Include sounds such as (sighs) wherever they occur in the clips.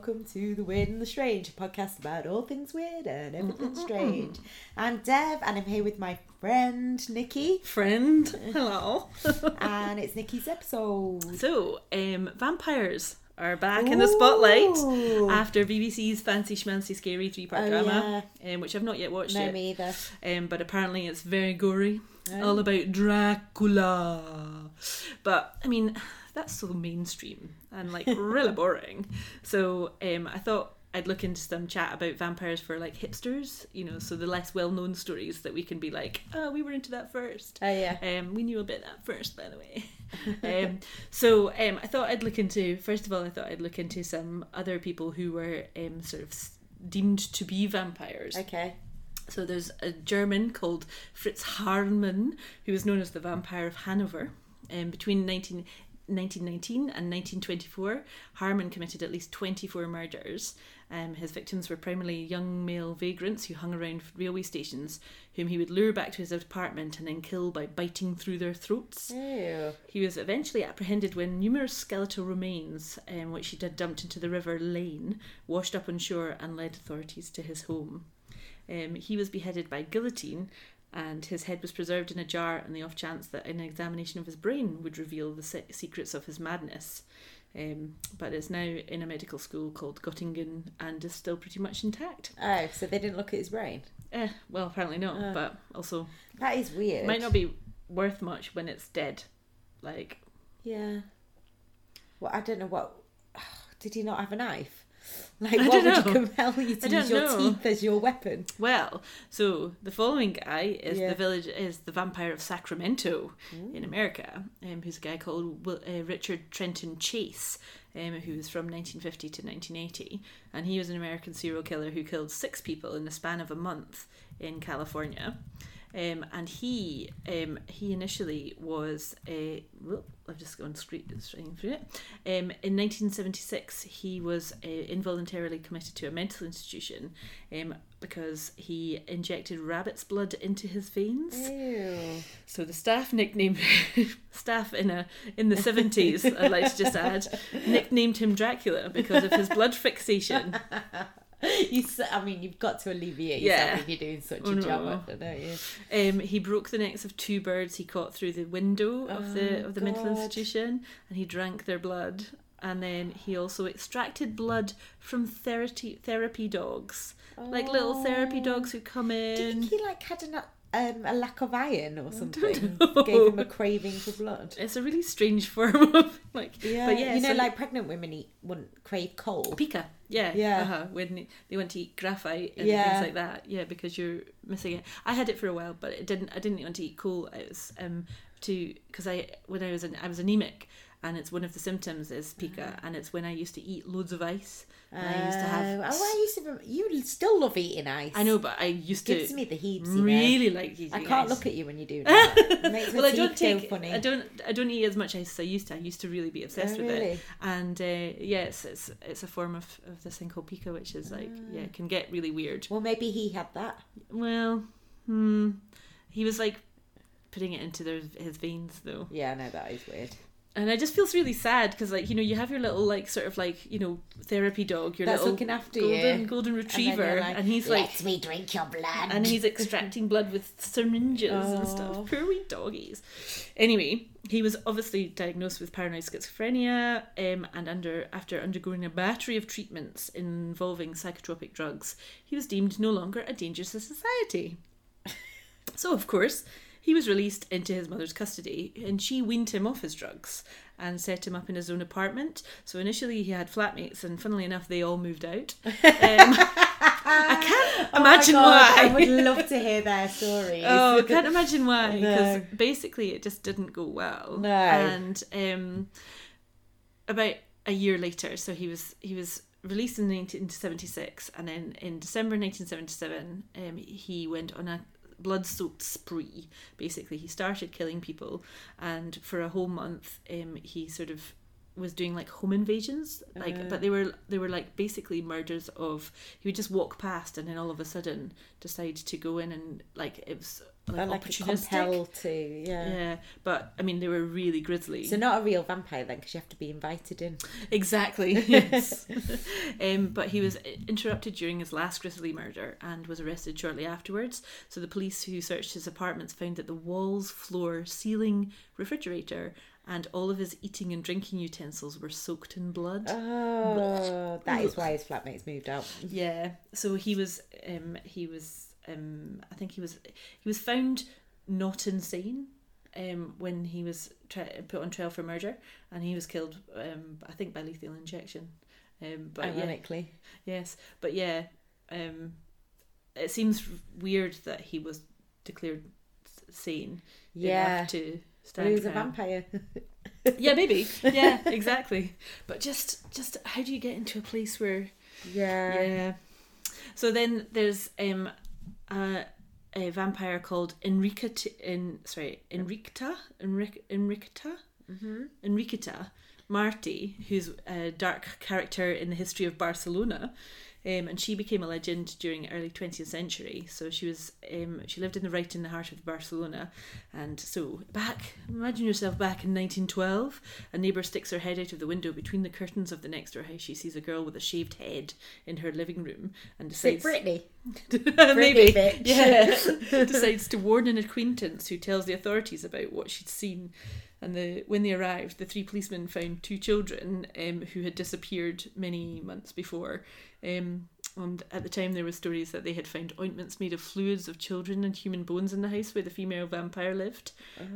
welcome to The Weird and the Strange, a podcast about all things weird and everything strange. I'm Dev, and I'm here with my friend Nikki, Friend, (laughs) hello. and it's Nikki's episode. so, um, vampires are back in the spotlight after BBC's Fancy Schmancy Scary three part Oh, drama, um, which I've not yet watched No, yet. me either. Um, but apparently it's very gory, Oh. all about Dracula. But I mean, that's so mainstream and like really boring. (laughs) So um, I thought I'd look into some chat about vampires for like hipsters, you know, so the less well known stories that we can be like, oh, we were into that first. Oh, yeah. Um, we knew a bit that first, by the way. (laughs) um, so um, I thought I'd look into. First of all, I thought I'd look into some other people who were um, sort of deemed to be vampires. Okay. So there's a German called Fritz Haarmann, who was known as the Vampire of Hanover. Um, between 19, 1919 and 1924, Haarmann committed at least 24 murders. Um, his victims were primarily young male vagrants who hung around railway stations, whom he would lure back to his apartment and then kill by biting through their throats. Ew. He was eventually apprehended when numerous skeletal remains, um, which he'd had dumped into the River Lane, washed up on shore and led authorities to his home. Um, he was beheaded by guillotine, and his head was preserved in a jar on the off chance that an examination of his brain would reveal the se- secrets of his madness. Um, but it's now in a medical school called Göttingen and is still pretty much intact. Oh, so they didn't look at his brain? Eh, well, apparently not, Uh. but also That is weird. might not be worth much when it's dead. Like, Yeah. Well, I don't know what. (sighs) Did he not have a knife? (laughs) Like, I what would know. compel you to use your know. teeth as your weapon? Well, so the following guy is Yeah. the village is the vampire of Sacramento in America, um, who's a guy called uh, Richard Trenton Chase, um, who was from 1950 to 1980, and he was an American serial killer who killed six people in the span of a month in California. Um, and he um, he initially was a whoop, I've just gone straight straight through it. Um, in 1976, he was uh, involuntarily committed to a mental institution um, because he injected rabbit's blood into his veins. Ew. So the staff nicknamed (laughs) staff in a in the 70s. I'd like to just add (laughs) nicknamed him Dracula because of his blood fixation. (laughs) (laughs) You, I mean, you've got to alleviate Yeah. yourself if you're doing such Oh, a no. job, don't you? Um, he broke the necks of two birds he caught through the window of the Oh, of the mental institution, and he drank their blood. And then he also extracted blood from therapy therapy dogs, like little therapy Oh. dogs who come Do you in. think he like had an, um, a lack of iron or something? (laughs) Gave him a craving for blood. It's a really strange form of (laughs) like, Yeah, but yeah, you know, so- like pregnant women eat wouldn't crave coal. Pica, yeah, Yeah. uh-huh. when they want to eat graphite and Yeah. things like that, yeah, because you're missing it. I had it for a while, but it didn't. I didn't want to eat coal. It was um to because I when I was an, I was anemic, and it's one of the symptoms is pica, and it's when I used to eat loads of ice. And I used to have. Oh, I used to. You still love eating ice. I know, but I used to Gives me the heaps. You know. really like eating. I can't ice. look at you when you do (laughs) that. It makes well, I don't take. funny. I don't. I don't eat as much ice as I used to. I used to really be obsessed Oh, with really? it. And uh, yes, it's it's a form of, of this thing called pica, which is like yeah, it can get really weird. Well, maybe he had that. Well, hmm, he was like putting it into their, his veins though, Yeah, no, that is weird. And I just feels really sad because like you know you have your little like sort of like you know therapy dog, your That's little looking after golden you. golden retriever, you're and, he's like Let me drink your blood. and he's extracting blood with syringes and Oh. stuff. Poor wee doggies. Anyway, he was obviously diagnosed with paranoid schizophrenia, um, and under after undergoing a battery of treatments involving psychotropic drugs, he was deemed no longer a danger to society. (laughs) so, of course, he was released into his mother's custody, and she weaned him off his drugs and set him up in his own apartment. So initially, he had flatmates, and funnily enough, they all moved out. (laughs) Um, I can't Oh imagine God, why. I would love to hear their stories. (laughs) Oh, I can't imagine why. Because (laughs) No. basically, it just didn't go well. No. And um, about a year later, so he was he was released in 1976, and then in December 1977, um, he went on a blood-soaked spree. Basically, he started killing people, and for a whole month, um, he sort of was doing like home invasions like Uh. but they were they were like basically murders of he would just walk past and then all of a sudden decide to go in and like it was like, like compelled to, yeah. Yeah, but I mean they were really grisly. So not a real vampire then, because you have to be invited in. Exactly. (laughs) Yes. um, but he was interrupted during his last grisly murder and was arrested shortly afterwards. So the police who searched his apartments found that the walls, floor, ceiling, refrigerator, and all of his eating and drinking utensils were soaked in blood. Oh, that is why his flatmates moved out. Yeah. So he was. Um, he was. Um, I think he was. He was found not insane. Um, when he was tri- put on trial for murder, and he was killed. Um, I think by lethal injection. Um, but yeah, Ironically, yes, but yeah. Um, it seems weird that he was declared sane. yeah. To Well, stand he was a vampire. (laughs) Yeah, maybe. (laughs) Yeah, exactly. But just, just how do you get into a place where yeah. yeah. So then there's um a, a vampire called Enrica in sorry Enricta Enric, Enricta Mm-hmm. Enriqueta Marti, who's a dark character in the history of Barcelona. Um, and she became a legend during the early 20th century. So she was, um, she lived in the right in the heart of Barcelona, and so back, imagine yourself back in 1912. A neighbour sticks her head out of the window between the curtains of the next door house. She sees a girl with a shaved head in her living room, and Is decides Brittany? (laughs) maybe bitch. yeah (laughs) (laughs) decides to warn an acquaintance who tells the authorities about what she'd seen and the when they arrived the three policemen found two children um, who had disappeared many months before um, and at the time there were stories that they had found ointments made of fluids of children and human bones in the house where the female vampire lived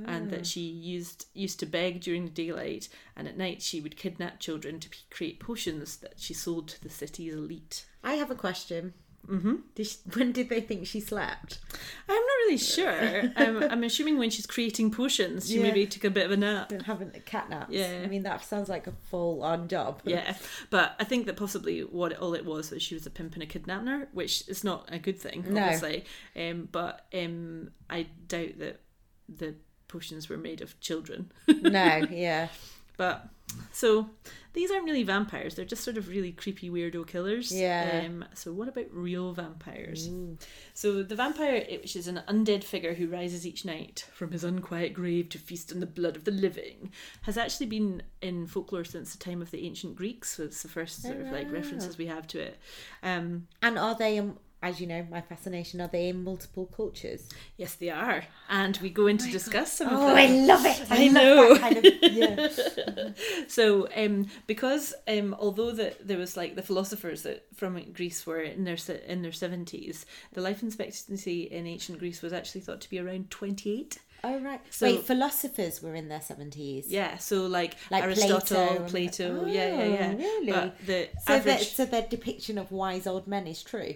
and that she used used to beg during the daylight and at night she would kidnap children to create potions that she sold to the city's elite I have a question. Mm-hmm. Did she, (laughs) when did they think she slept? I'm not really sure. I'm, I'm assuming when she's creating potions, she Yeah. maybe took a bit of a nap. Been having the cat naps. Yeah. I mean, that sounds like a full on job. Yeah, but I think that possibly what it, all it was was she was a pimp and a kidnapper, which is not a good thing, No. obviously. Um, but um, I doubt that the potions were made of children. no, (laughs) yeah. But so these aren't really vampires; they're just sort of really creepy weirdo killers. Yeah. Um, so what about real vampires? So the vampire, which is an undead figure who rises each night from his unquiet grave to feast on the blood of the living, has actually been in folklore since the time of the ancient Greeks. So it's the first sort of like references we have to it. Um, And are they, um, as you know, my fascination, are they in multiple cultures? yes, they are, and we go in to discuss some of Oh, them. I love it. I, I love know. That kind of, (laughs) yeah. (laughs) so um because um although that there was like the philosophers that from Greece were in their in their 70s the life expectancy in ancient Greece was actually thought to be around 28 Oh, right. So- Wait, philosophers were in their 70s. yeah so like, Like Aristotle Plato Plato, and- yeah yeah yeah Oh, really? but the So, that, average so their depiction of wise old men is true.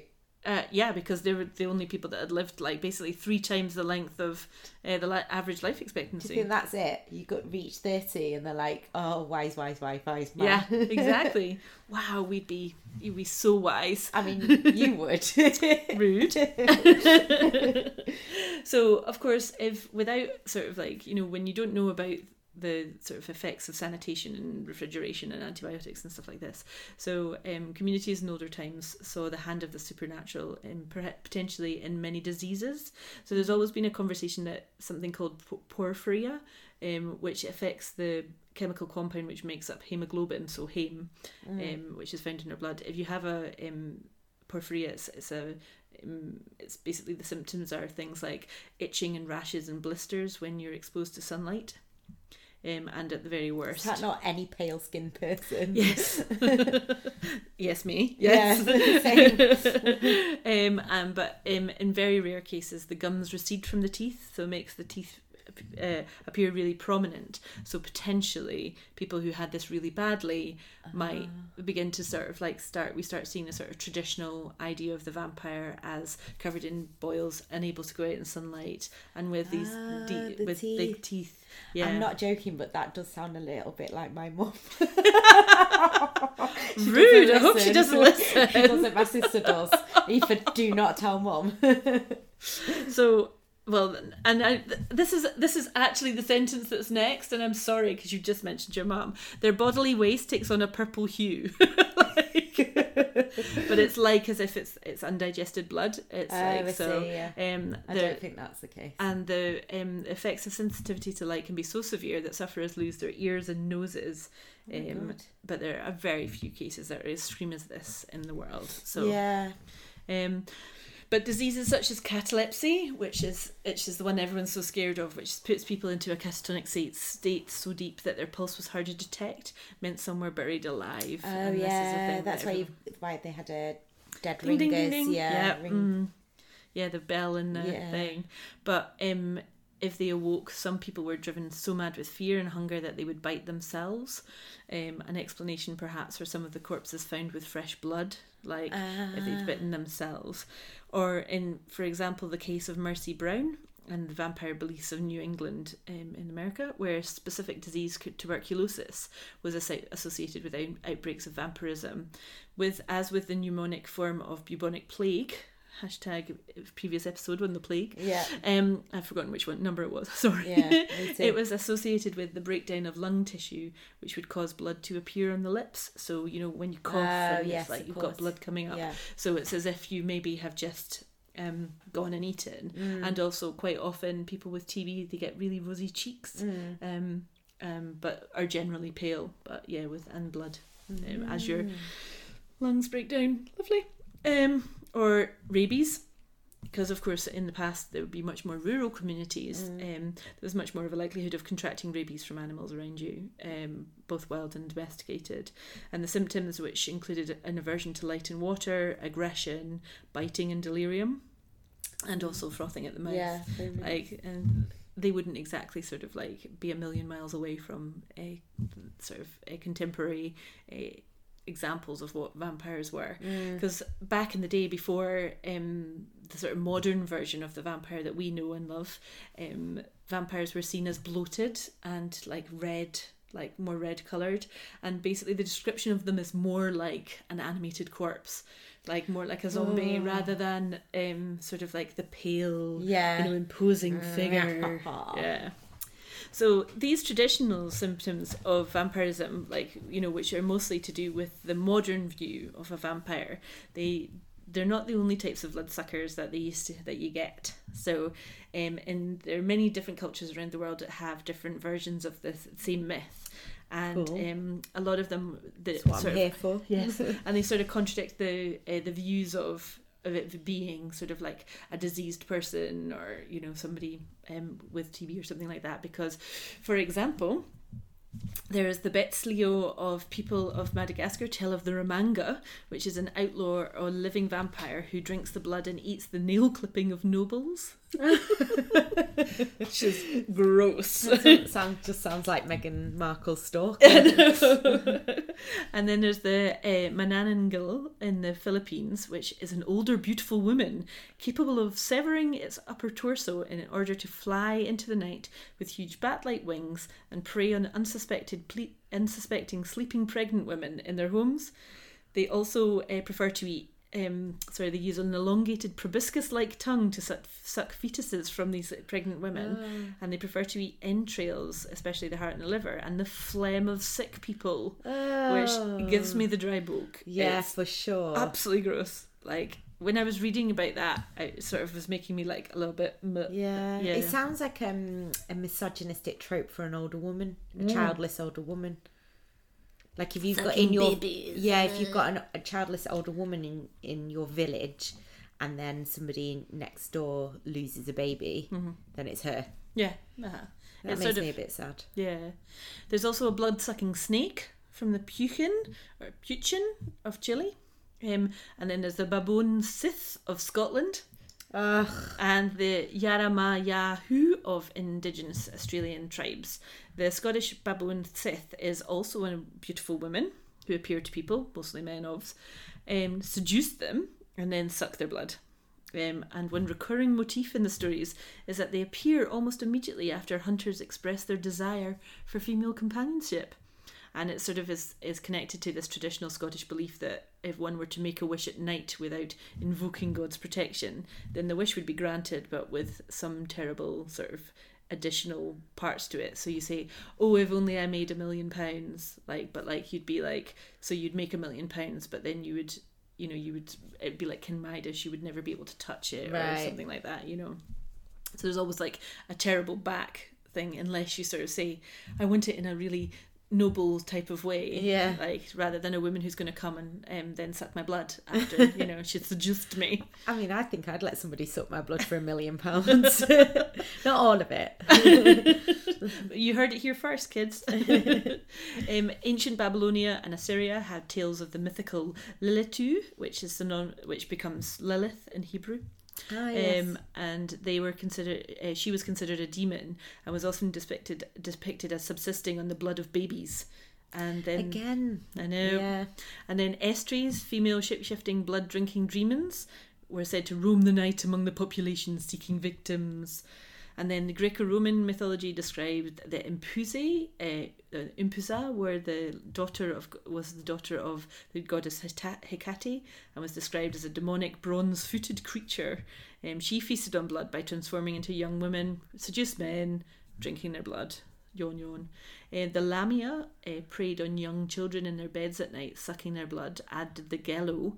Uh, yeah because they were the only people that had lived like basically three times the length of uh, the li- average life Do you expectancy think that's it? You got reach 30 and they're like, oh, wise, wise, wise, wise man. yeah (laughs) exactly wow we'd be you'd be so wise I mean, you (laughs) would. rude. (laughs) so, of course, if without sort of like, you know, when you don't know about the sort of effects of sanitation and refrigeration and antibiotics and stuff like this. So, um, communities in older times saw the hand of the supernatural in potentially in many diseases. So, there's always been a conversation that something called porphyria, um, which affects the chemical compound which makes up hemoglobin, so heme, um, which is found in our blood. If you have a um, porphyria, it's, it's a um, it's basically the symptoms are things like itching and rashes and blisters when you're exposed to sunlight. Um, and at the very Is worst, that not any pale skinned person? yes, (laughs) yes, me, Yeah, yes. (laughs) (laughs) um, um, but um, in very rare cases, the gums recede from the teeth, so it makes the teeth uh, appear really prominent. So potentially, people who had this really badly might begin to sort of like start. We start seeing a sort of traditional idea of the vampire as covered in boils, unable to go out in sunlight, and with these Ah, de- the with big teeth. teeth. Yeah, I'm not joking, but that does sound a little bit like my mum. (laughs) Rude. I hope she doesn't listen. she doesn't. My sister does. Aoife, do not tell mum. (laughs) So well, and I, this is this is actually the sentence that's next, and I'm sorry because you just mentioned your mum. Their bodily waste takes on a purple hue. (laughs) like, (laughs) but it's like as if it's it's undigested blood. It's Oh, I like so. see, yeah. Um, I the- don't think that's the case. and the um, effects of sensitivity to light can be so severe that sufferers lose their ears and noses. Oh Um, but there are very few cases that are as extreme as this in the world. So yeah. um, but diseases such as catalepsy, which is which is the one everyone's so scared of, which puts people into a catatonic state, state so deep that their pulse was hard to detect, meant some were buried alive. Oh and this is a yeah, thing that's that why you everyone- why they had a dead Ding, ringers. ding, ding. Yeah, ring. mm. yeah, the bell and the Yeah. thing. But um, if they awoke, some people were driven so mad with fear and hunger that they would bite themselves. Um, an explanation, perhaps, for some of the corpses found with fresh blood, like if they'd Ah. bitten themselves, or in, for example, the case of Mercy Brown and the vampire beliefs of New England um, in America, where specific disease tuberculosis was asso- associated with out- outbreaks of vampirism, with as with the pneumonic form of bubonic plague. Hashtag previous episode on the plague. Yeah. Um, I've forgotten which one number it was. (laughs) Sorry. Yeah, it was associated with the breakdown of lung tissue, which would cause blood to appear on the lips. So you know when you cough, Oh, and yes, it's like you've course. got blood coming up. Yeah. So it's as if you maybe have just um, gone and eaten. Mm. And also, quite often, people with TB they get really rosy cheeks, Mm. um, um, but are generally pale. But yeah, with and blood um, as your Mm. lungs break down. Lovely. Um, or rabies. Because of course, in the past there would be much more rural communities. Um, there was much more of a likelihood of contracting rabies from animals around you, um, both wild and domesticated. And the symptoms, which included an aversion to light and water, aggression, biting, and delirium, and also frothing at the mouth Yeah. like and they wouldn't exactly sort of like be a million miles away from a sort of a contemporary uh, examples of what vampires were Mm. because back in the day before um the sort of modern version of the vampire that we know and love um vampires were seen as bloated and like red like more red colored and basically the description of them is more like an animated corpse like more like a zombie Oh. rather than um sort of like the pale Yeah. you know imposing figure (laughs) yeah so these traditional symptoms of vampirism like you know which are mostly to do with the modern view of a vampire they they're not the only types of bloodsuckers that they used to that you get so um and there are many different cultures around the world that have different versions of the same myth and Cool. um a lot of them what sort I'm of. Yes, (laughs) and they sort of contradict the uh, the views of of it being sort of like a diseased person or you know somebody um, with TB or something like that. Because, for example, there is the Betsileo of people of Madagascar tell of the Ramanga, which is an outlaw or living vampire who drinks the blood and eats the nail clipping of nobles. which is gross. sounds (laughs) just sounds like Meghan Markle's stalk. (laughs) and then there's the uh, Manananggal in the Philippines, which is an older, beautiful woman capable of severing its upper torso in order to fly into the night with huge bat-like wings and prey on unsuspected, ple- unsuspecting sleeping pregnant women in their homes. They also uh, prefer to eat. Um, sorry, they use an elongated proboscis-like tongue to suck, suck fetuses from these pregnant women, and they prefer to eat entrails, especially the heart and the liver, and the phlegm of sick people which gives me the dry bulk. Yeah, It's for sure. absolutely gross. Like when I was reading about that, it sort of was making me like a little bit. meh. Yeah. Yeah. It sounds like um, a misogynistic trope for an older woman, a Mm. childless older woman. Like if you've got Sucking in your babies. yeah, if you've got an, a childless older woman in in your village, and then somebody next door loses a baby, then it's her. Yeah, uh-huh. That it's makes sort of me a bit sad. yeah. There's also a blood-sucking snake from the Peuchen or Peuchen of Chile, um, and then there's the baobhan sith of Scotland. Ugh. and the Yaramayahu of indigenous Australian tribes. The Scottish baobhan sith is also a beautiful woman who appear to people, mostly men of, um, seduce them and then suck their blood. Um, and one recurring motif in the stories is that they appear almost immediately after hunters express their desire for female companionship. And it sort of is, is connected to this traditional Scottish belief that if one were to make a wish at night without invoking God's protection, then the wish would be granted, but with some terrible sort of additional parts to it. So you say, "Oh, if only I made a million pounds," like, but like you'd be like, so you'd make a million pounds, but then you would you know you would it'd be like King Midas, you would never be able to touch it or something like that, you know. So there's always like a terrible back thing unless you sort of say, I want it in a really noble type of way. Yeah. Like rather than a woman who's gonna come and um, then suck my blood (laughs) after, you know, she'd seduced me. I mean, I think I'd let somebody suck my blood for a million (laughs) pounds. (laughs) Not all of it. You heard it here first, kids. um, ancient Babylonia and Assyria had tales of the mythical Lilitu, which is the non- which becomes Lilith in Hebrew. Ah, yes. Um, and they were considered. Uh, she was considered a demon and was often depicted depicted as subsisting on the blood of babies. And then Again. I know. Yeah. And then Estries, female shape-shifting, blood-drinking demons, were said to roam the night among the population seeking victims. And then the Greco-Roman mythology described the Impuse, uh, uh, Empusa, were the daughter of was the daughter of the goddess Hecate, and was described as a demonic bronze-footed creature. Um, she feasted on blood by transforming into young women, seduced men, drinking their blood. Yawn, yawn. Uh, the Lamia uh, preyed on young children in their beds at night, sucking their blood, added the Gello.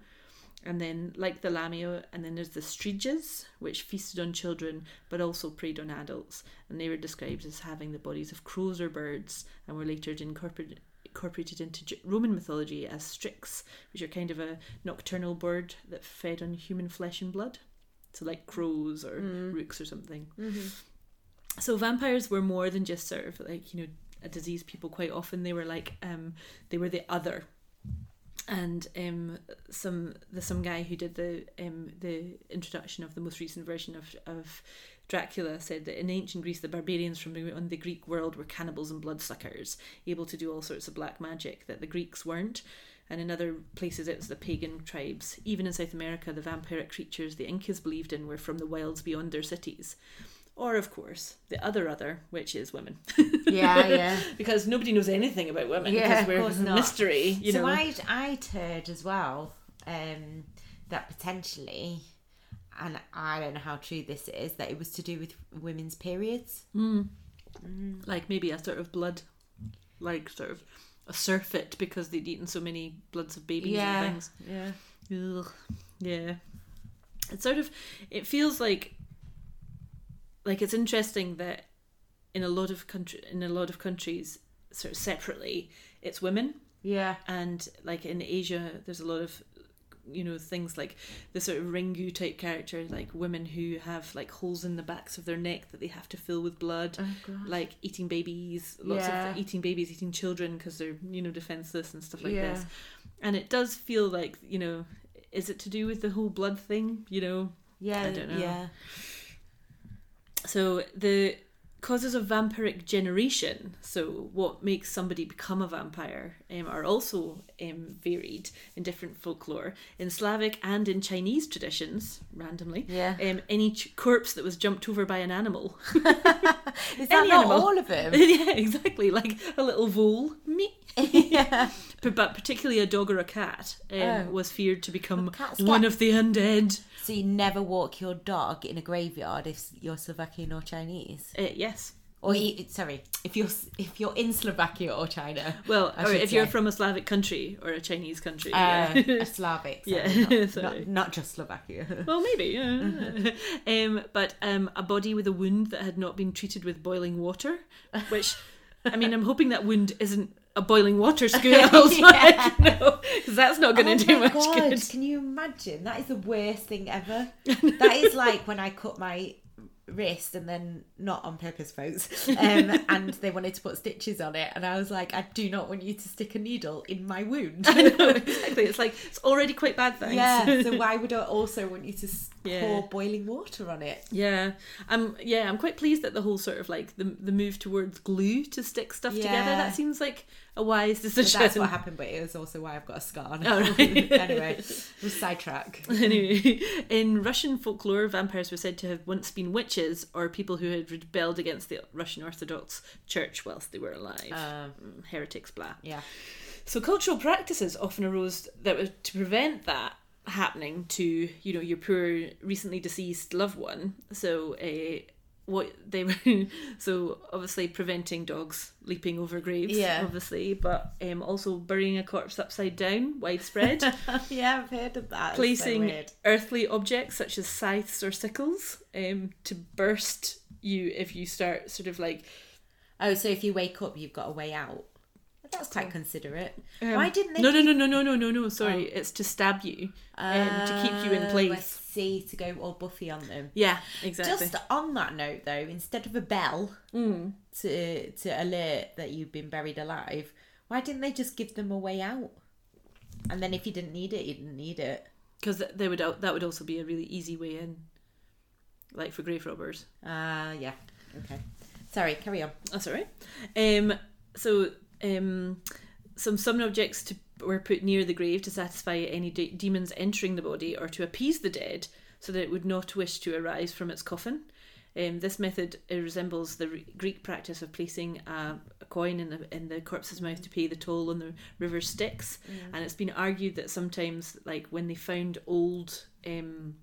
And then, like the Lamia, and then there's the Striges, which feasted on children but also preyed on adults. And they were described as having the bodies of crows or birds and were later incorporated, incorporated into Roman mythology as Strix, which are kind of a nocturnal bird that fed on human flesh and blood. So, like crows or rooks or something. So vampires were more than just sort of like you know a disease people quite often they were like um they were the other and um some the some guy who did the um the introduction of the most recent version of of Dracula said that in ancient Greece the barbarians from the, Greek world were cannibals and bloodsuckers able to do all sorts of black magic that the Greeks weren't. And in other places it was the pagan tribes. Even in South America the vampiric creatures the Incas believed in were from the wilds beyond their cities or of course the other other which is women (laughs) Yeah, yeah. (laughs) because nobody knows anything about women Yeah, because we're a mystery you so know I'd, I'd heard as well um, that potentially, and I don't know how true this is, that it was to do with women's periods. like maybe a sort of blood like sort of a surfeit because they'd eaten so many bloods of babies Yeah. and things Yeah. Ugh. yeah it's sort of it feels like like it's interesting that in a lot of country in a lot of countries sort of separately it's women Yeah. and like in Asia, there's a lot of you know things like the sort of Ringu type character, like women who have like holes in the backs of their neck that they have to fill with blood, Oh, like eating babies, lots Yeah. of eating babies, eating children because they're you know defenseless and stuff like Yeah. this. And it does feel like you know, is it to do with the whole blood thing? You know, Yeah. I don't know. Yeah. So the causes of vampiric generation, so what makes somebody become a vampire, um, are also um, varied in different folklore. In Slavic and in Chinese traditions, randomly, Yeah. um, any ch- corpse that was jumped over by an animal. (laughs) Is that Any not animal. all of them? (laughs) yeah, exactly, like a little vole, me. (laughs) yeah. But, but particularly a dog or a cat um, Oh. was feared to become one of the undead. So you never walk your dog in a graveyard if you're Slovakian or Chinese, Uh, yes. or e- sorry, if you're if you're in Slovakia or China. Well, or if you're from a Slavic country or a Chinese country. Uh, yeah. a (laughs) Slavic. Yeah, not, sorry. not, not just Slovakia. (laughs) Well, maybe, yeah. (laughs) um, but um, a body with a wound that had not been treated with boiling water, which, I mean, I'm hoping that wound isn't a boiling water (laughs) school, (laughs) like, you know, because that's not going to oh do oh my much god! good. Can you imagine? That is the worst thing ever. (laughs) that is like when I cut my wrist and then not on purpose, folks. (laughs) Um, and they wanted to put stitches on it, and I was like, I do not want you to stick a needle in my wound. I know, (laughs) exactly. It's like, it's already quite bad, thanks. yeah. So (laughs) why would I also want you to Yeah. pour boiling water on it? Yeah, I'm. Yeah, I'm quite pleased that the whole sort of like the the move towards glue to stick stuff together. That seems like a wise But decision. that's what happened, but it was also why I've got a scar. now. Oh, right. (laughs) anyway, we'll sidetrack. (laughs) anyway, in Russian folklore, vampires were said to have once been witches or people who had rebelled against the Russian Orthodox Church whilst they were alive. Uh, Mm, Heretics, blah. yeah. So cultural practices often arose that were to prevent that happening to you know your poor recently deceased loved one. So a what they were (laughs) so obviously preventing dogs leaping over graves yeah obviously but um, also burying a corpse upside down widespread (laughs) yeah i've heard of that placing so earthly objects such as scythes or sickles um, to burst you if you start sort of like oh so if you wake up you've got a way out that's quite considerate. Um, Why didn't they? No, no, no, no, no, no, no, no. Sorry, oh. it's to stab you, um, to keep you in oh, place see. To go all Buffy on them. yeah exactly Just on that note, though, instead of a bell Mm. to to alert that you've been buried alive, why didn't they just give them a way out? And then if you didn't need it, you didn't need it. because they would that would also be a really easy way in like for grave robbers Ah, yeah. Okay. Sorry, carry on. That's all right. Um, so um, some some objects to, were put near the grave to satisfy any de- demons entering the body or to appease the dead, so that it would not wish to arise from its coffin. Um, this method uh, resembles the re- Greek practice of placing a, a coin in the in the corpse's mouth to pay the toll on the river Styx, and it's been argued that sometimes, like when they found old um,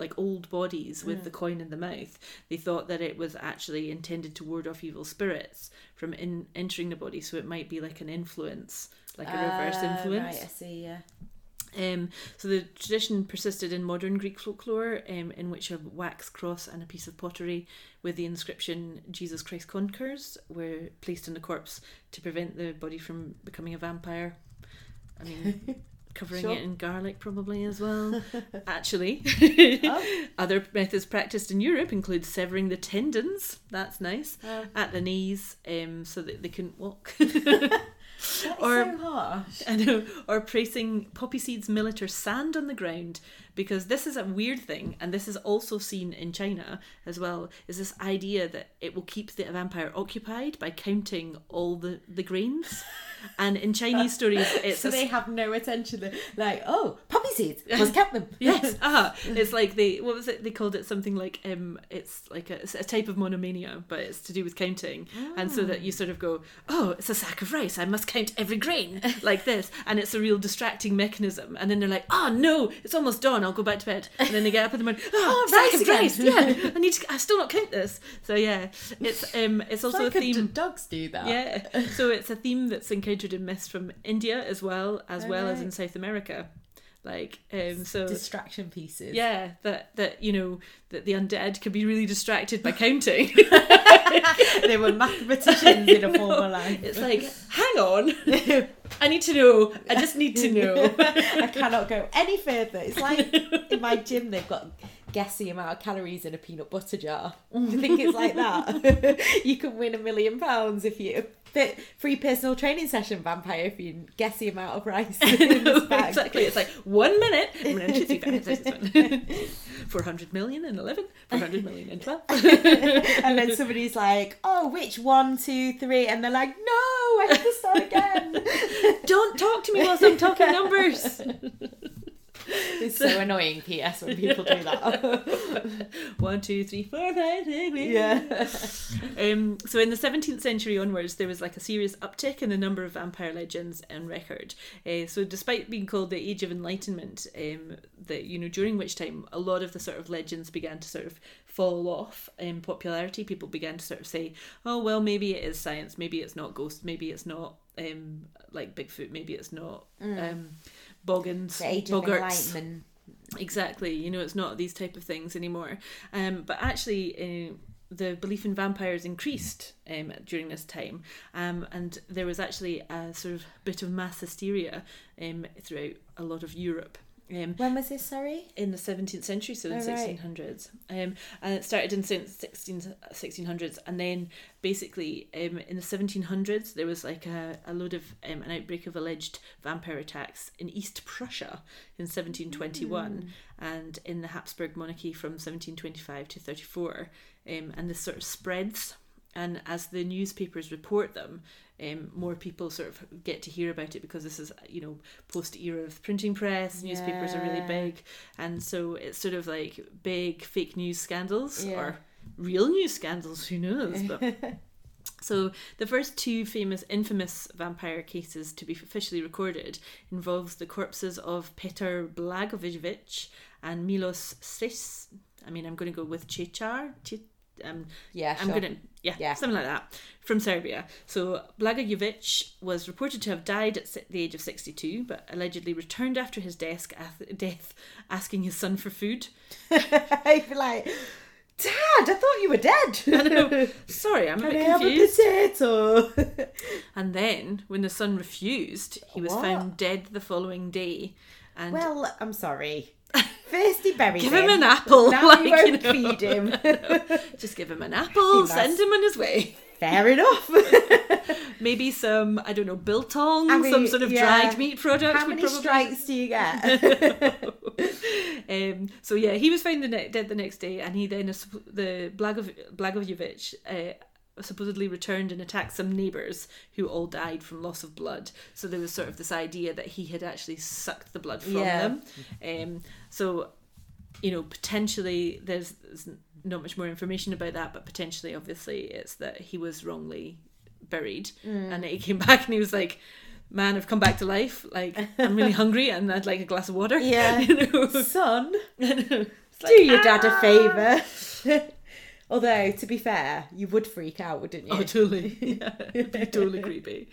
like old bodies with the coin in the mouth, they thought that it was actually intended to ward off evil spirits from in, entering the body. So it might be like an influence, like a reverse Ah, influence. Right, I see. Yeah. Um, so the tradition persisted in modern Greek folklore, um, in which a wax cross and a piece of pottery with the inscription "Jesus Christ conquers" were placed on the corpse to prevent the body from becoming a vampire. I mean, (laughs) covering Sure. it in garlic probably as well. (laughs) Actually, Oh. (laughs) other methods practiced in Europe include severing the tendons. That's nice Oh. at the knees, um, so that they couldn't walk. (laughs) That's Or- so harsh. I know, or placing poppy seeds, millet, or sand on the ground, because this is a weird thing, and this is also seen in China as well. Is this idea that it will keep the vampire occupied by counting all the the grains, and in Chinese stories, (laughs) it's So they have no attention. They're Like, oh, poppy seeds. Count them. (laughs) yes. Ah it's like they what was it? They called it something like um it's like a, it's a type of monomania but it's to do with counting. And so that you sort of go oh it's a sack of rice. I must count every grain (laughs) like this. And it's a real distracting mechanism. And then they're like oh no it's almost dawn. I'll go back to bed. And then they get up in the morning oh, (laughs) Oh, sack rice of rice. again." yeah i need to i still not count this. So yeah it's um it's also like a theme d- dogs do that. yeah. So it's a theme that's encountered in myths from india as well as Oh, well as in south america like um so Distraction pieces. yeah, that that you know that the undead can be really distracted by (laughs) counting. (laughs) they were mathematicians in a (laughs) former life. it's like, hang on, I need to know. I just need to know. I cannot go any further. It's like in my gym, they've got guess the amount of calories in a peanut butter jar. Do you think it's like that? you can win a million pounds if you fit free personal training session vampire if you guess the amount of rice (laughs) in this bag. exactly. It's like one minute. I'm going (laughs) to two, five, six, (laughs) seven. 400 million and 11, 400 million and 12. And then somebody's like, "Oh, which one, two, three? And they're like, "No, I have to start again." Don't talk to me whilst I'm talking numbers. It's so annoying. P.S. When people do that. (laughs) One, two, three, four, five, six, yeah. (laughs) Um, so in the 17th century onwards, there was like a serious uptick in the number of vampire legends and record. Uh, so despite being called the Age of Enlightenment, um, that you know during which time a lot of the sort of legends began to sort of fall off in popularity. People began to sort of say, "Oh well, maybe it is science. Maybe it's not ghosts. Maybe it's not um, like Bigfoot. Maybe it's not." Um, Boggins, The age of boggarts." enlightenment. Exactly, you know, it's not these type of things anymore. Um, but actually, uh, the belief in vampires increased um, during this time, um, and there was actually a sort of bit of mass hysteria um, throughout a lot of Europe. Um, When was this? Sorry. in the 17th century, so in Oh, the right. 1600s. Um, and it started in the 16, 1600s. And then basically um, in the 1700s, there was like a, a load of um, an outbreak of alleged vampire attacks in East Prussia in 1721 and in the Habsburg monarchy from 1725 to 34. Um, and this sort of spreads. And as the newspapers report them, um, more people sort of get to hear about it because this is, you know, post era of printing press, newspapers are really big, and so it's sort of like big fake news scandals Yeah. or real news scandals, who knows? (laughs) But so the first two famous, infamous vampire cases to be officially recorded involves the corpses of Peter Blagojevich and Milos Sis. I mean, I'm going to go with Chechar. Che- um, Yeah, I'm sure. gonna yeah, Yeah. something like that from Serbia. So Blagojevic was reported to have died at the age of 62, but allegedly returned after his desk ath- death, asking his son for food. (laughs) I'd be like, Dad, I thought you were dead. I know. (laughs) Sorry, I'm a bit have a confused. potato? (laughs) And then, when the son refused, he was What? found dead the following day. And well, I'm sorry. First he buried Give him. him an apple, Now like, you you won't know. feed him. (laughs) just give him an apple, send him on his way. Fair enough. (laughs) Maybe some, I don't know, biltong, I mean, some sort of yeah. dried meat product. How many probably- strikes do you (laughs) get? um, so yeah, he was found the ne- dead the next day, and he then the Blagov- Blagojevic uh, supposedly returned and attacked some neighbours who all died from loss of blood. So there was sort of this idea that he had actually sucked the blood from Yeah. them. Um, so you know, potentially there's, there's not much more information about that, but potentially, obviously, it's that he was wrongly buried, Mm. and he came (laughs) back and he was like. Man, I've come back to life. Like I'm really hungry, and I'd like a glass of water. Yeah. (laughs) you know. Son, (laughs) do like, your dad a "Ah!" Although, to be fair, you would freak out, wouldn't you? Oh, totally. (laughs) Yeah, it'd be totally creepy.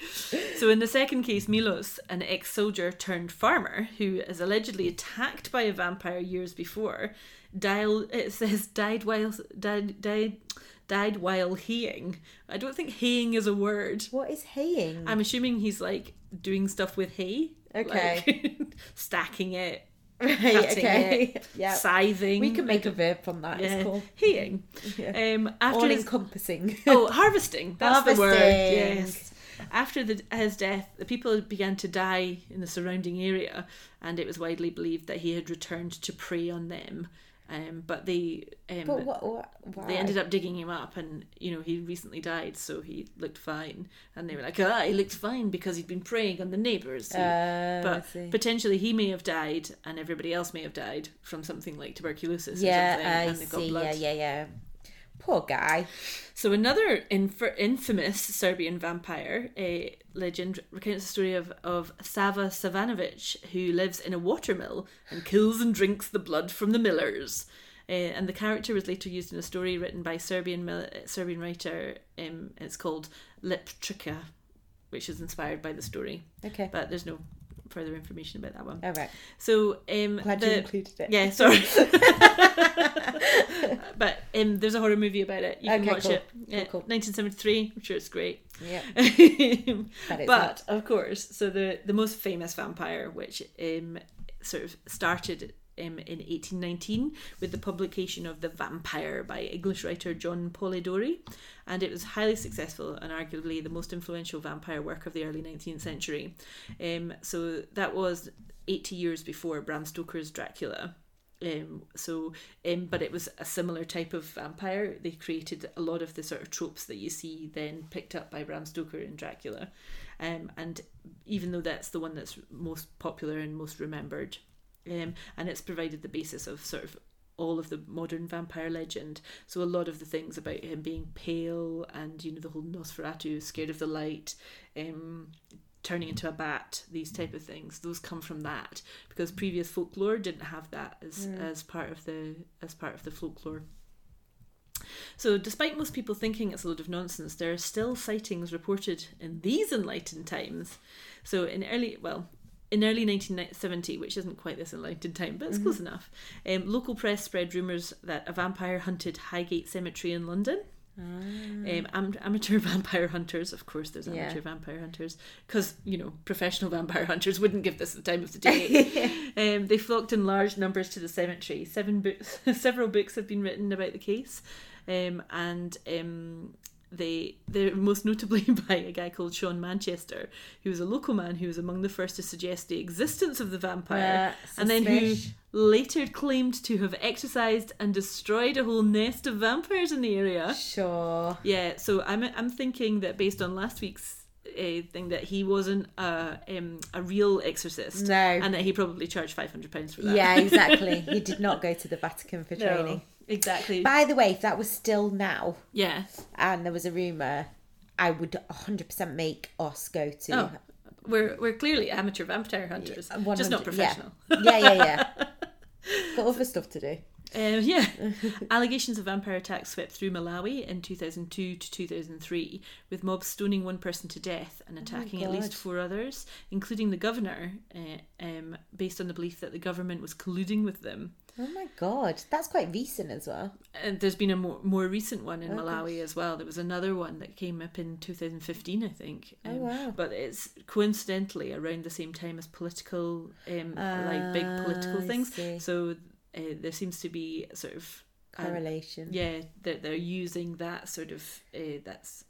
So, in the second case, Milos, an ex soldier turned farmer who is allegedly attacked by a vampire years before, died, it says died while, died, died, died while haying. I don't think haying is a word. What is haying? I'm assuming he's like doing stuff with hay. Okay. like, (laughs) stacking it, (laughs) right, cutting okay. (laughs) Yeah. scything. We can make a verb from that. yeah, It's called (laughs) haying. Yeah. Um, after all his- encompassing. oh, harvesting. That's the word. Harvesting. Yes. After the, his death, the people began to die in the surrounding area, and it was widely believed that he had returned to prey on them. Um, but they um, But what? what they ended up digging him up, and you know he recently died, so he looked fine. And they were like, "Ah, he looked fine because he'd been preying on the neighbours." Uh, but potentially he may have died, and everybody else may have died from something like tuberculosis or something, yeah, and I see. Yeah, yeah, yeah. Poor guy. So another inf- infamous Serbian vampire a legend recounts the story of, of Sava Savanovic, who lives in a watermill and kills and drinks the blood from the millers. Uh, and the character was later used in a story written by Serbian mil- Serbian writer. Um, it's called Leptirica, which is inspired by the story. Okay. But there's no further information about that one. All right. So um, Glad you included it. yeah, sorry. (laughs) (laughs) (laughs) but um, there's a horror movie about it. You can Okay, watch cool. it. Cool, cool. 1973. I'm sure it's great. Yeah. (laughs) But of course, so the the most famous vampire, which um, sort of started um, in 1819 with the publication of The Vampire by English writer John Polidori, and it was highly successful and arguably the most influential vampire work of the early 19th century. Um, so that was 80 years before Bram Stoker's Dracula. Um, so, um, but it was a similar type of vampire. They created a lot of the sort of tropes that you see then picked up by Bram Stoker in Dracula. Um, and even though that's the one that's most popular and most remembered, um, and it's provided the basis of sort of all of the modern vampire legend. So a lot of the things about him being pale and you know the whole Nosferatu, scared of the light, um, turning into a bat, these type of things, those come from that because previous folklore didn't have that as as part of the as part of the folklore. So, despite most people thinking it's a load of nonsense, there are still sightings reported in these enlightened times. So, in early, well, in early 1970, which isn't quite this enlightened time, but it's close enough, um, local press spread rumours that a vampire hunted Highgate Cemetery in London. Um, am- amateur (laughs) vampire hunters, of course, there's Yeah. amateur vampire hunters, because you know professional (laughs) vampire hunters wouldn't give this the time of the day. (laughs) um, they flocked in large numbers to the cemetery. Seven books, several books have been written about the case, um, and um, they they're most notably (laughs) by a guy called Sean Manchester, who was a local man who was among the first to suggest the existence of the vampire, Uh, and then who later claimed to have exorcised and destroyed a whole nest of vampires in the area. Sure. Yeah, so I'm I'm thinking that based on last week's uh, thing that he wasn't a um, a real exorcist, No. and that he probably charged five hundred pounds for that. Yeah, exactly. (laughs) he did not go to the Vatican for No, training. Exactly. By the way, if that was still now yeah. and there was a rumour, I would 100% make us go to. Oh, we're we're clearly amateur vampire hunters, just not 100 yeah. professional. Yeah, yeah, yeah. (laughs) Got other stuff to do. Um, yeah. (laughs) Allegations of vampire attacks swept through Malawi in 2002 to 2003, with mobs stoning one person to death and attacking at least four others, including the governor, uh, um, based on the belief that the government was colluding with them. Oh my god, that's quite recent as well. And there's been a more, more recent one in Malawi as well. There was another one that came up in 2015, I think. Oh, Um, wow. But it's coincidentally around the same time as political, um, like big political Ah, I things. see. So uh, there seems to be sort of an- Correlation. yeah that they're using that sort of uh, that's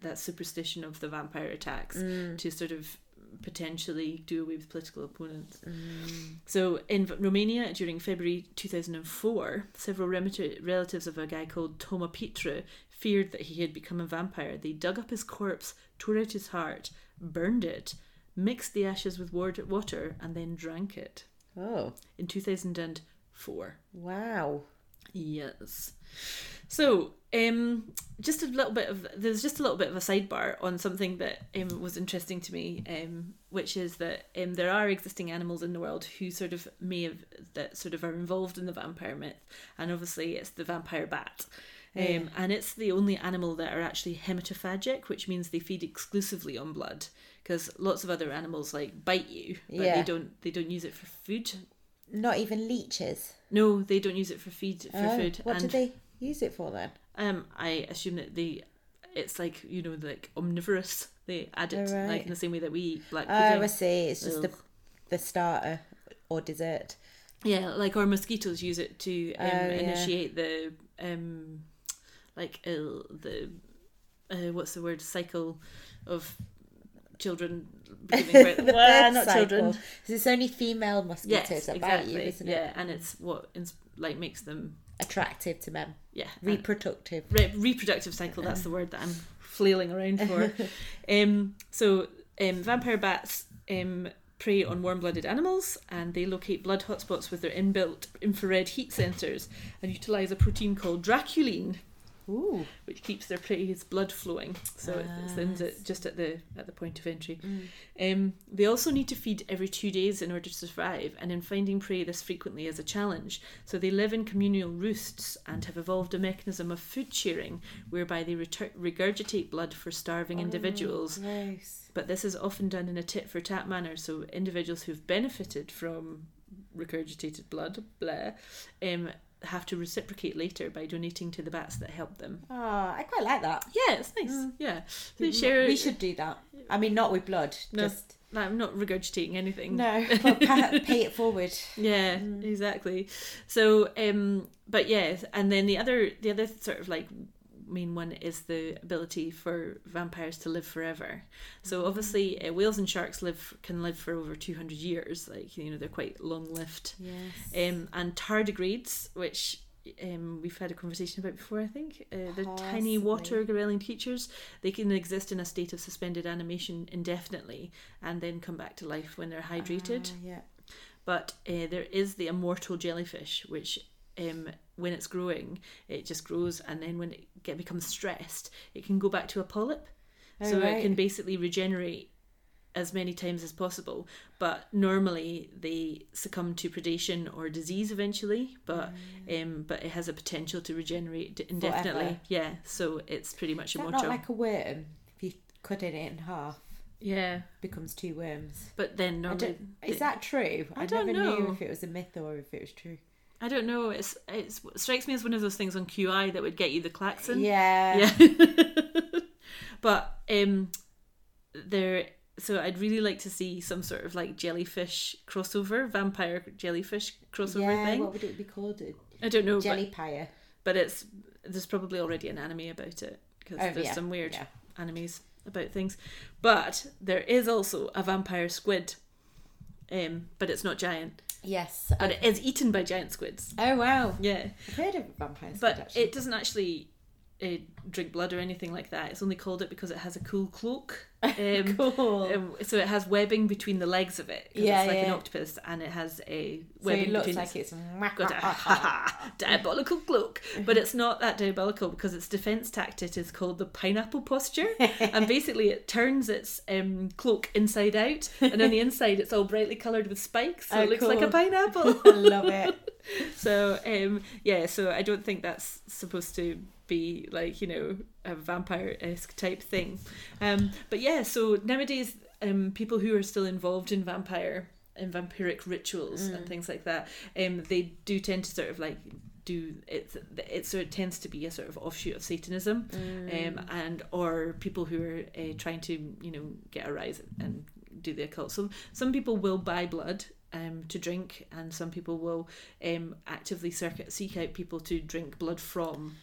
that superstition of the vampire attacks Mm. to sort of potentially do away with political opponents. Mm. So in Romania during February 2004, several relatives of a guy called Toma Petre feared that he had become a vampire. They dug up his corpse, tore out his heart, burned it, mixed the ashes with water, and then drank it. Oh, In 2004. wow. Yes. So, um, just a little bit of there's just a little bit of a sidebar on something that um, was interesting to me, um, which is that um, there are existing animals in the world who sort of may have that sort of are involved in the vampire myth, and obviously it's the vampire bat. Um, and it's the only animal that are actually hematophagic, which means they feed exclusively on blood. Because lots of other animals like bite you, but they don't. They don't use it for food. Not even leeches. No, they don't use it for feed for Oh, food. What do they use it for then? um, I assume that they, it's like you know, like omnivorous. They add it Oh, right. like in the same way that we eat black Oh, I see. It's just the Ugh. the starter or dessert. yeah, like our mosquitoes use it to um, Oh, yeah. initiate the um, like uh, the uh, what's the word cycle of children becoming (laughs) the. Well, not cycle. children. It's only female mosquitoes Yes, that exactly. you, isn't it? yeah, and it's what like makes them Attractive to men. Yeah Reproductive. Re- reproductive cycle that's the word that i'm flailing around for (laughs) um, so um, vampire bats um, prey on warm-blooded animals and they locate blood hotspots with their inbuilt infrared heat sensors and utilize a protein called draculine Ooh. which keeps their prey's blood flowing. So it sends it just at the at the point of entry. Um, they also need to feed every two days in order to survive and in finding prey this frequently is a challenge. So they live in communal roosts and have evolved a mechanism of food sharing whereby they retur- regurgitate blood for starving individuals. Gross. but this is often done in a tit for tat manner so individuals who've benefited from regurgitated blood blah um, have to reciprocate later by donating to the bats that help them Oh, I quite like that. yeah, it's nice. Mm. Yeah, they share. We should do that. I mean, not with blood. No. Just I'm not regurgitating anything. no. (laughs) but pay it forward. Yeah, mm. exactly. So, um, but yeah, and then the other, the other sort of like main one is the ability for vampires to live forever. So obviously, uh, whales and sharks live can live for over 200 years. Like you know, they're quite long lived. Yes. Um, and tardigrades, which um, we've had a conversation about before, I think. Uh, they're tiny water growling creatures. They can exist in a state of suspended animation indefinitely and then come back to life when they're hydrated. Ah, yeah. But uh, there is the immortal jellyfish, which um, when it's growing, it just grows, and then when it get, becomes stressed, it can go back to a polyp. Oh, so it can basically regenerate as many times as possible. But normally they succumb to predation or disease eventually. But um, but it has a potential to regenerate indefinitely. Mm. Forever. Yeah, so it's pretty much Is immortal. not like a worm? If you cut it in half, yeah, becomes two worms. but then normally is that true? I I, don't never know. knew if it was a myth or if it was true. I don't know. It's it's it strikes me as one of those things on QI that would get you the klaxon. Yeah. Yeah. (laughs) but um there so I'd really like to see some sort of like jellyfish crossover, vampire jellyfish crossover Yeah, thing. what would it be called? I don't know, jelly but, but it's there's probably already an anime about it because Oh, there's yeah, some weird yeah. animes about things. But there is also a vampire squid. Um, but it's not giant. Yes. But it is eaten by giant squids. oh wow. Yeah. I've heard of vampires. But actually. it doesn't actually uh, drink blood or anything like that. It's only called it because it has a cool cloak. (laughs) Um, cool. um, so it has webbing between the legs of it. Yeah, it's like an octopus, and it has a webbing. so it looks between. like its- it's (laughs) got a (laughs) diabolical cloak, but it's not that diabolical because its defense tactic is called the pineapple posture, and basically it turns its um, cloak inside out, and on the inside it's all brightly coloured with spikes, so Oh, it looks like a pineapple. I love it. so um yeah so i don't think that's supposed to be like you know a vampire-esque type thing. Um but yeah so nowadays um people who are still involved in vampire and vampiric rituals and things like that um they do tend to sort of like do it it sort of tends to be a sort of offshoot of satanism um and or people who are uh, trying to you know get a rise and do the occult. So some people will buy blood um, to drink, and some people will um, actively circuit, seek out people to drink blood from.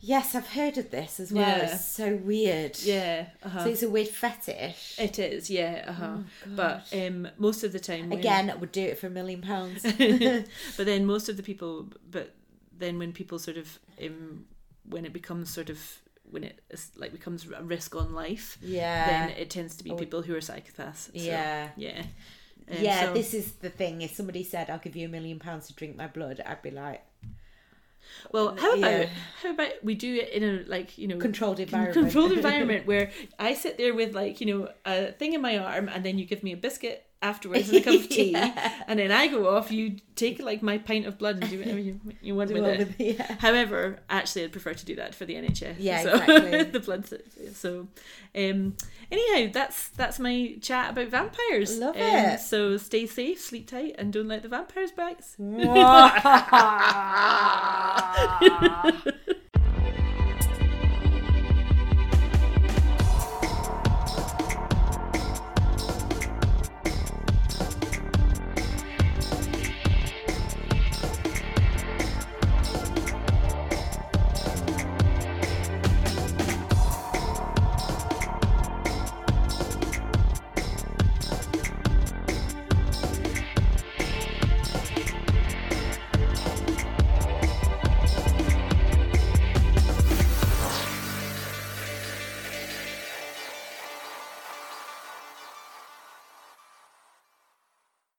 Yes, I've heard of this as well. Yeah. It's so weird. Yeah, uh-huh. So it's a weird fetish. it is. Yeah, uh-huh. but um, most of the time, when- Again, I would do it for a million pounds. (laughs) (laughs) but then most of the people, but then when people sort of, um, when it becomes sort of when it is like becomes a risk on life, Yeah. then it tends to be Oh. people who are psychopaths. So, yeah. yeah. Um, yeah, so- this is the thing. If somebody said, I'll give you a million pounds to drink my blood, I'd be like, Well, how about Yeah. how about we do it in a like you know controlled environment. controlled (laughs) environment where I sit there with like you know a thing in my arm, and then you give me a biscuit afterwards and a cup of (laughs) tea, Yeah. and then I go off. You take like my pint of blood and do whatever you, you want with it. with- yeah. However, actually, I'd prefer to do that for the NHS. Yeah, so, exactly. (laughs) the blood. So, um, anyhow, that's that's my chat about vampires. Love Um, it. So stay safe, sleep tight, and don't let the vampires bite. (laughs)